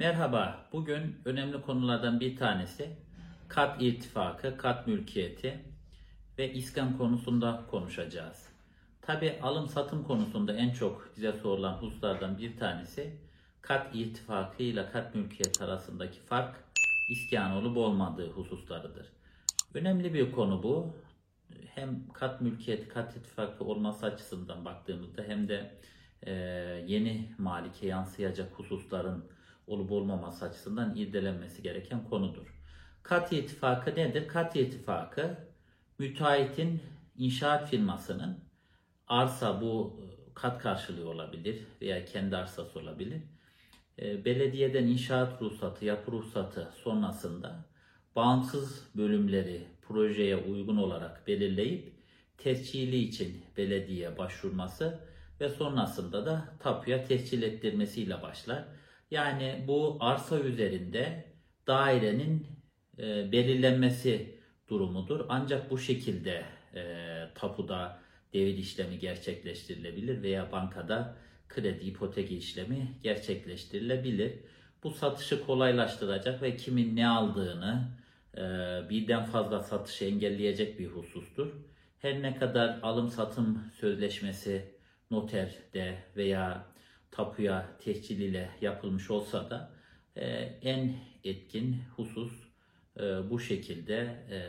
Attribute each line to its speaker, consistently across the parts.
Speaker 1: Merhaba, bugün önemli konulardan bir tanesi kat irtifakı, kat mülkiyeti ve iskan konusunda konuşacağız. Tabi alım satım konusunda en çok bize sorulan hususlardan bir tanesi kat irtifakı ile kat mülkiyet arasındaki fark iskan olup olmadığı hususlarıdır. Önemli bir konu bu. Hem kat mülkiyeti, kat ittifakı olması açısından baktığımızda hem de e, yeni malike yansıyacak hususların olup olmaması açısından irdelenmesi gereken konudur. Kat ittifakı nedir? Kat ittifakı müteahhitin inşaat firmasının arsa bu kat karşılığı olabilir veya kendi arsası olabilir. E, belediyeden inşaat ruhsatı, yapı ruhsatı sonrasında bağımsız bölümleri projeye uygun olarak belirleyip tescili için belediye başvurması ve sonrasında da tapuya tescil ettirmesiyle başlar. Yani bu arsa üzerinde dairenin e, belirlenmesi durumudur. Ancak bu şekilde e, tapuda devir işlemi gerçekleştirilebilir veya bankada kredi ipotek işlemi gerçekleştirilebilir. Bu satışı kolaylaştıracak ve kimin ne aldığını e, birden fazla satışı engelleyecek bir husustur. Her ne kadar alım satım sözleşmesi noterde veya tapuya tehcil ile yapılmış olsa da e, en etkin husus e, bu şekilde e,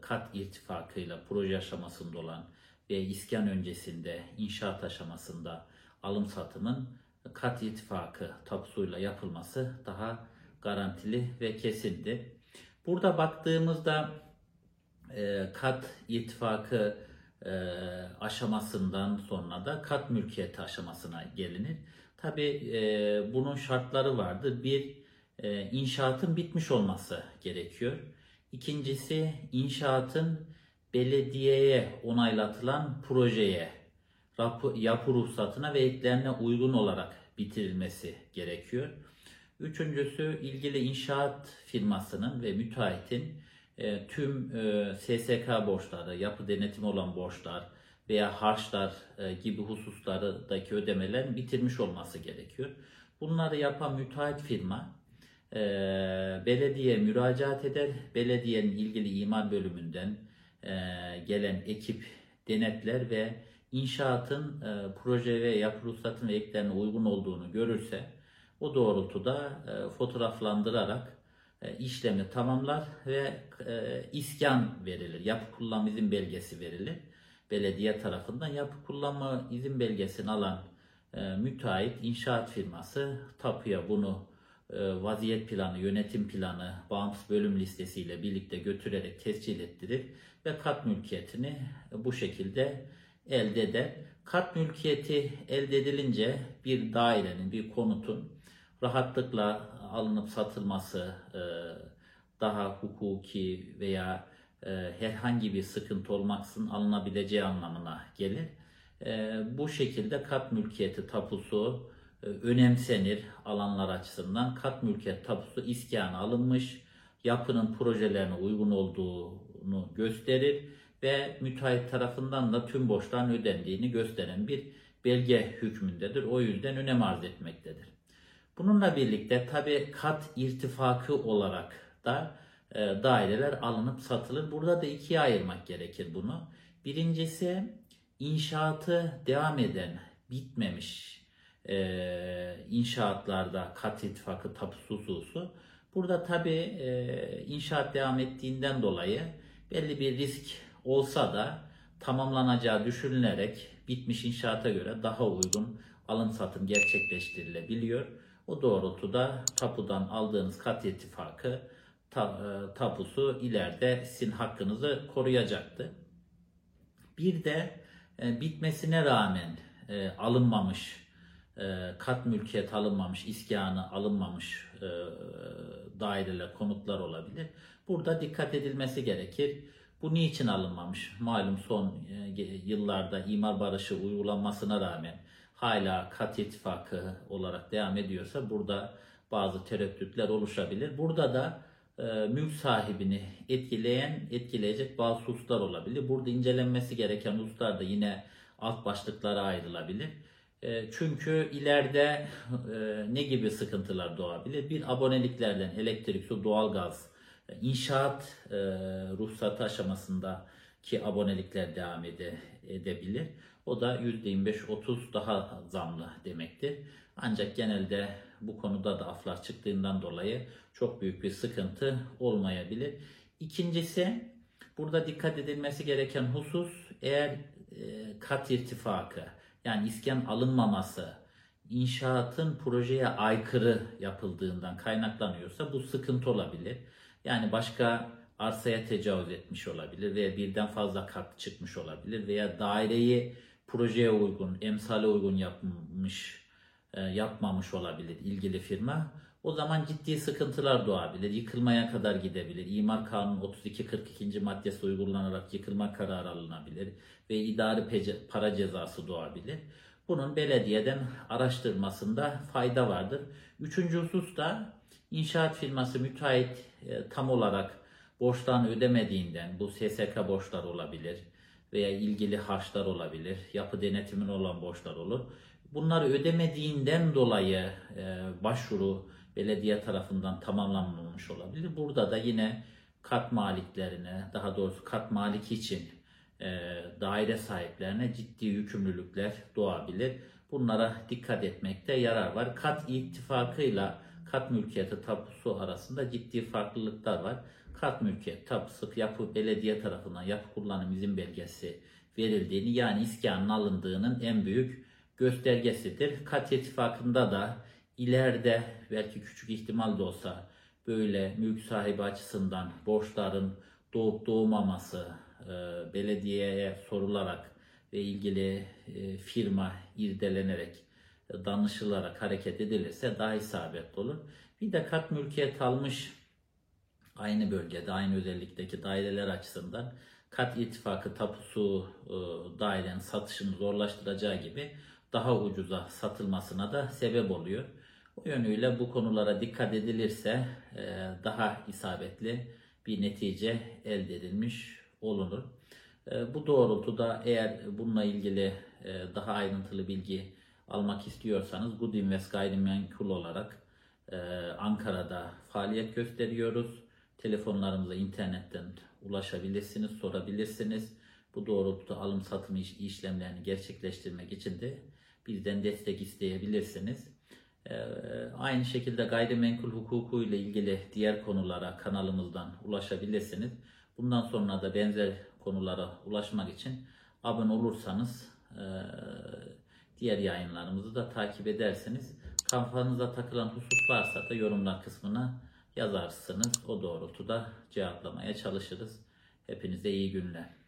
Speaker 1: kat irtifakıyla proje aşamasında olan ve iskan öncesinde inşaat aşamasında alım satımın kat irtifakı tapusuyla yapılması daha garantili ve kesindi. Burada baktığımızda e, kat irtifakı e, aşamasından sonra da kat mülkiyeti aşamasına gelinir. Tabi e, bunun şartları vardır. Bir, e, inşaatın bitmiş olması gerekiyor. İkincisi, inşaatın belediyeye onaylatılan projeye, yapı ruhsatına ve eklerine uygun olarak bitirilmesi gerekiyor. Üçüncüsü, ilgili inşaat firmasının ve müteahhitin e, tüm e, SSK borçları, yapı denetimi olan borçlar veya harçlar e, gibi hususlardaki ödemelerin bitirmiş olması gerekiyor. Bunları yapan müteahhit firma e, belediye müracaat eder. Belediyenin ilgili imar bölümünden e, gelen ekip denetler ve inşaatın e, proje ve yapı ruhsatın ve eklerine uygun olduğunu görürse o doğrultuda e, fotoğraflandırarak işlemi tamamlar ve e, iskan verilir. Yapı kullanma izin belgesi verilir. Belediye tarafından yapı kullanma izin belgesini alan e, müteahhit inşaat firması tapuya bunu vaziyet planı, yönetim planı, bağımsız bölüm listesiyle birlikte götürerek tescil ettirir ve kat mülkiyetini bu şekilde elde eder. Kat mülkiyeti elde edilince bir dairenin, bir konutun rahatlıkla alınıp satılması e, daha hukuki veya e, herhangi bir sıkıntı olmaksızın alınabileceği anlamına gelir. E, bu şekilde kat mülkiyeti tapusu önemsenir alanlar açısından. Kat mülkiyet tapusu iskana alınmış, yapının projelerine uygun olduğunu gösterir ve müteahhit tarafından da tüm borçların ödendiğini gösteren bir belge hükmündedir. O yüzden önem arz etmektedir. Bununla birlikte tabi kat irtifakı olarak da e, daireler alınıp satılır. Burada da ikiye ayırmak gerekir bunu. Birincisi inşaatı devam eden, bitmemiş e, inşaatlarda kat irtifakı tapusu hususu. Burada tabi e, inşaat devam ettiğinden dolayı belli bir risk olsa da tamamlanacağı düşünülerek bitmiş inşaata göre daha uygun alım satım gerçekleştirilebiliyor. O doğrultuda tapudan aldığınız kat ittifakı ta, e, tapusu ileride sizin hakkınızı koruyacaktı. Bir de e, bitmesine rağmen e, alınmamış kat mülkiyet alınmamış, iskanı alınmamış daireler, konutlar olabilir. Burada dikkat edilmesi gerekir. Bu niçin alınmamış? Malum son yıllarda imar barışı uygulanmasına rağmen hala kat ittifakı olarak devam ediyorsa burada bazı tereddütler oluşabilir. Burada da e, mülk sahibini etkileyen, etkileyecek bazı hususlar olabilir. Burada incelenmesi gereken hususlar da yine alt başlıklara ayrılabilir. E, çünkü ileride e, ne gibi sıkıntılar doğabilir? Bir aboneliklerden elektrik, su, doğalgaz, e, inşaat e, ruhsatı aşamasındaki abonelikler devam ede, edebilir. O da %25-30 daha zamlı demektir. Ancak genelde bu konuda da aflar çıktığından dolayı çok büyük bir sıkıntı olmayabilir. İkincisi burada dikkat edilmesi gereken husus eğer e, kat irtifakı yani iskan alınmaması inşaatın projeye aykırı yapıldığından kaynaklanıyorsa bu sıkıntı olabilir. Yani başka arsaya tecavüz etmiş olabilir veya birden fazla kat çıkmış olabilir veya daireyi projeye uygun, emsale uygun yapmış, e, yapmamış olabilir ilgili firma. O zaman ciddi sıkıntılar doğabilir. Yıkılmaya kadar gidebilir. İmar Kanunu 32-42. maddesi uygulanarak yıkılma kararı alınabilir ve idari para cezası doğabilir. Bunun belediyeden araştırmasında fayda vardır. Üçüncü husus da inşaat firması müteahhit e, tam olarak borçlarını ödemediğinden bu SSK borçları olabilir veya ilgili harçlar olabilir, yapı denetimin olan borçlar olur. Bunları ödemediğinden dolayı e, başvuru belediye tarafından tamamlanmamış olabilir. Burada da yine kat maliklerine, daha doğrusu kat maliki için e, daire sahiplerine ciddi yükümlülükler doğabilir. Bunlara dikkat etmekte yarar var. Kat ittifakıyla kat mülkiyeti tapusu arasında ciddi farklılıklar var. Kat mülkiyet tapusu yapı belediye tarafından yapı kullanım izin belgesi verildiğini yani iskanın alındığının en büyük göstergesidir. Kat ittifakında da ileride belki küçük ihtimal de olsa böyle mülk sahibi açısından borçların doğup doğmaması e, belediyeye sorularak ve ilgili e, firma irdelenerek danışılarak hareket edilirse daha isabetli olur. Bir de kat mülkiyet almış aynı bölgede aynı özellikteki daireler açısından kat ittifakı tapusu e, dairenin satışını zorlaştıracağı gibi daha ucuza satılmasına da sebep oluyor. O yönüyle bu konulara dikkat edilirse e, daha isabetli bir netice elde edilmiş olunur. E, bu doğrultuda eğer bununla ilgili daha ayrıntılı bilgi almak istiyorsanız Good Invest Gayrimenkul olarak Ankara'da faaliyet gösteriyoruz. Telefonlarımıza internetten ulaşabilirsiniz, sorabilirsiniz. Bu doğrultuda alım satım iş- işlemlerini gerçekleştirmek için de bizden destek isteyebilirsiniz. Ee, aynı şekilde gayrimenkul hukuku ile ilgili diğer konulara kanalımızdan ulaşabilirsiniz. Bundan sonra da benzer konulara ulaşmak için abone olursanız e, diğer yayınlarımızı da takip edersiniz. Kafanıza takılan husus varsa da yorumlar kısmına yazarsınız. O doğrultuda cevaplamaya çalışırız. Hepinize iyi günler.